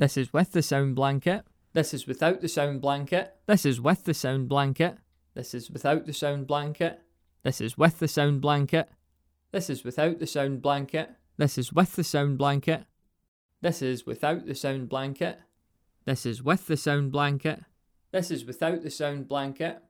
This is with the sound blanket. This is without the sound blanket. This is with the sound blanket. This is without the sound blanket. This is with the sound blanket. This is without the sound blanket. This is with the sound blanket. This is without the sound blanket. This is with the sound blanket. This is without the sound blanket.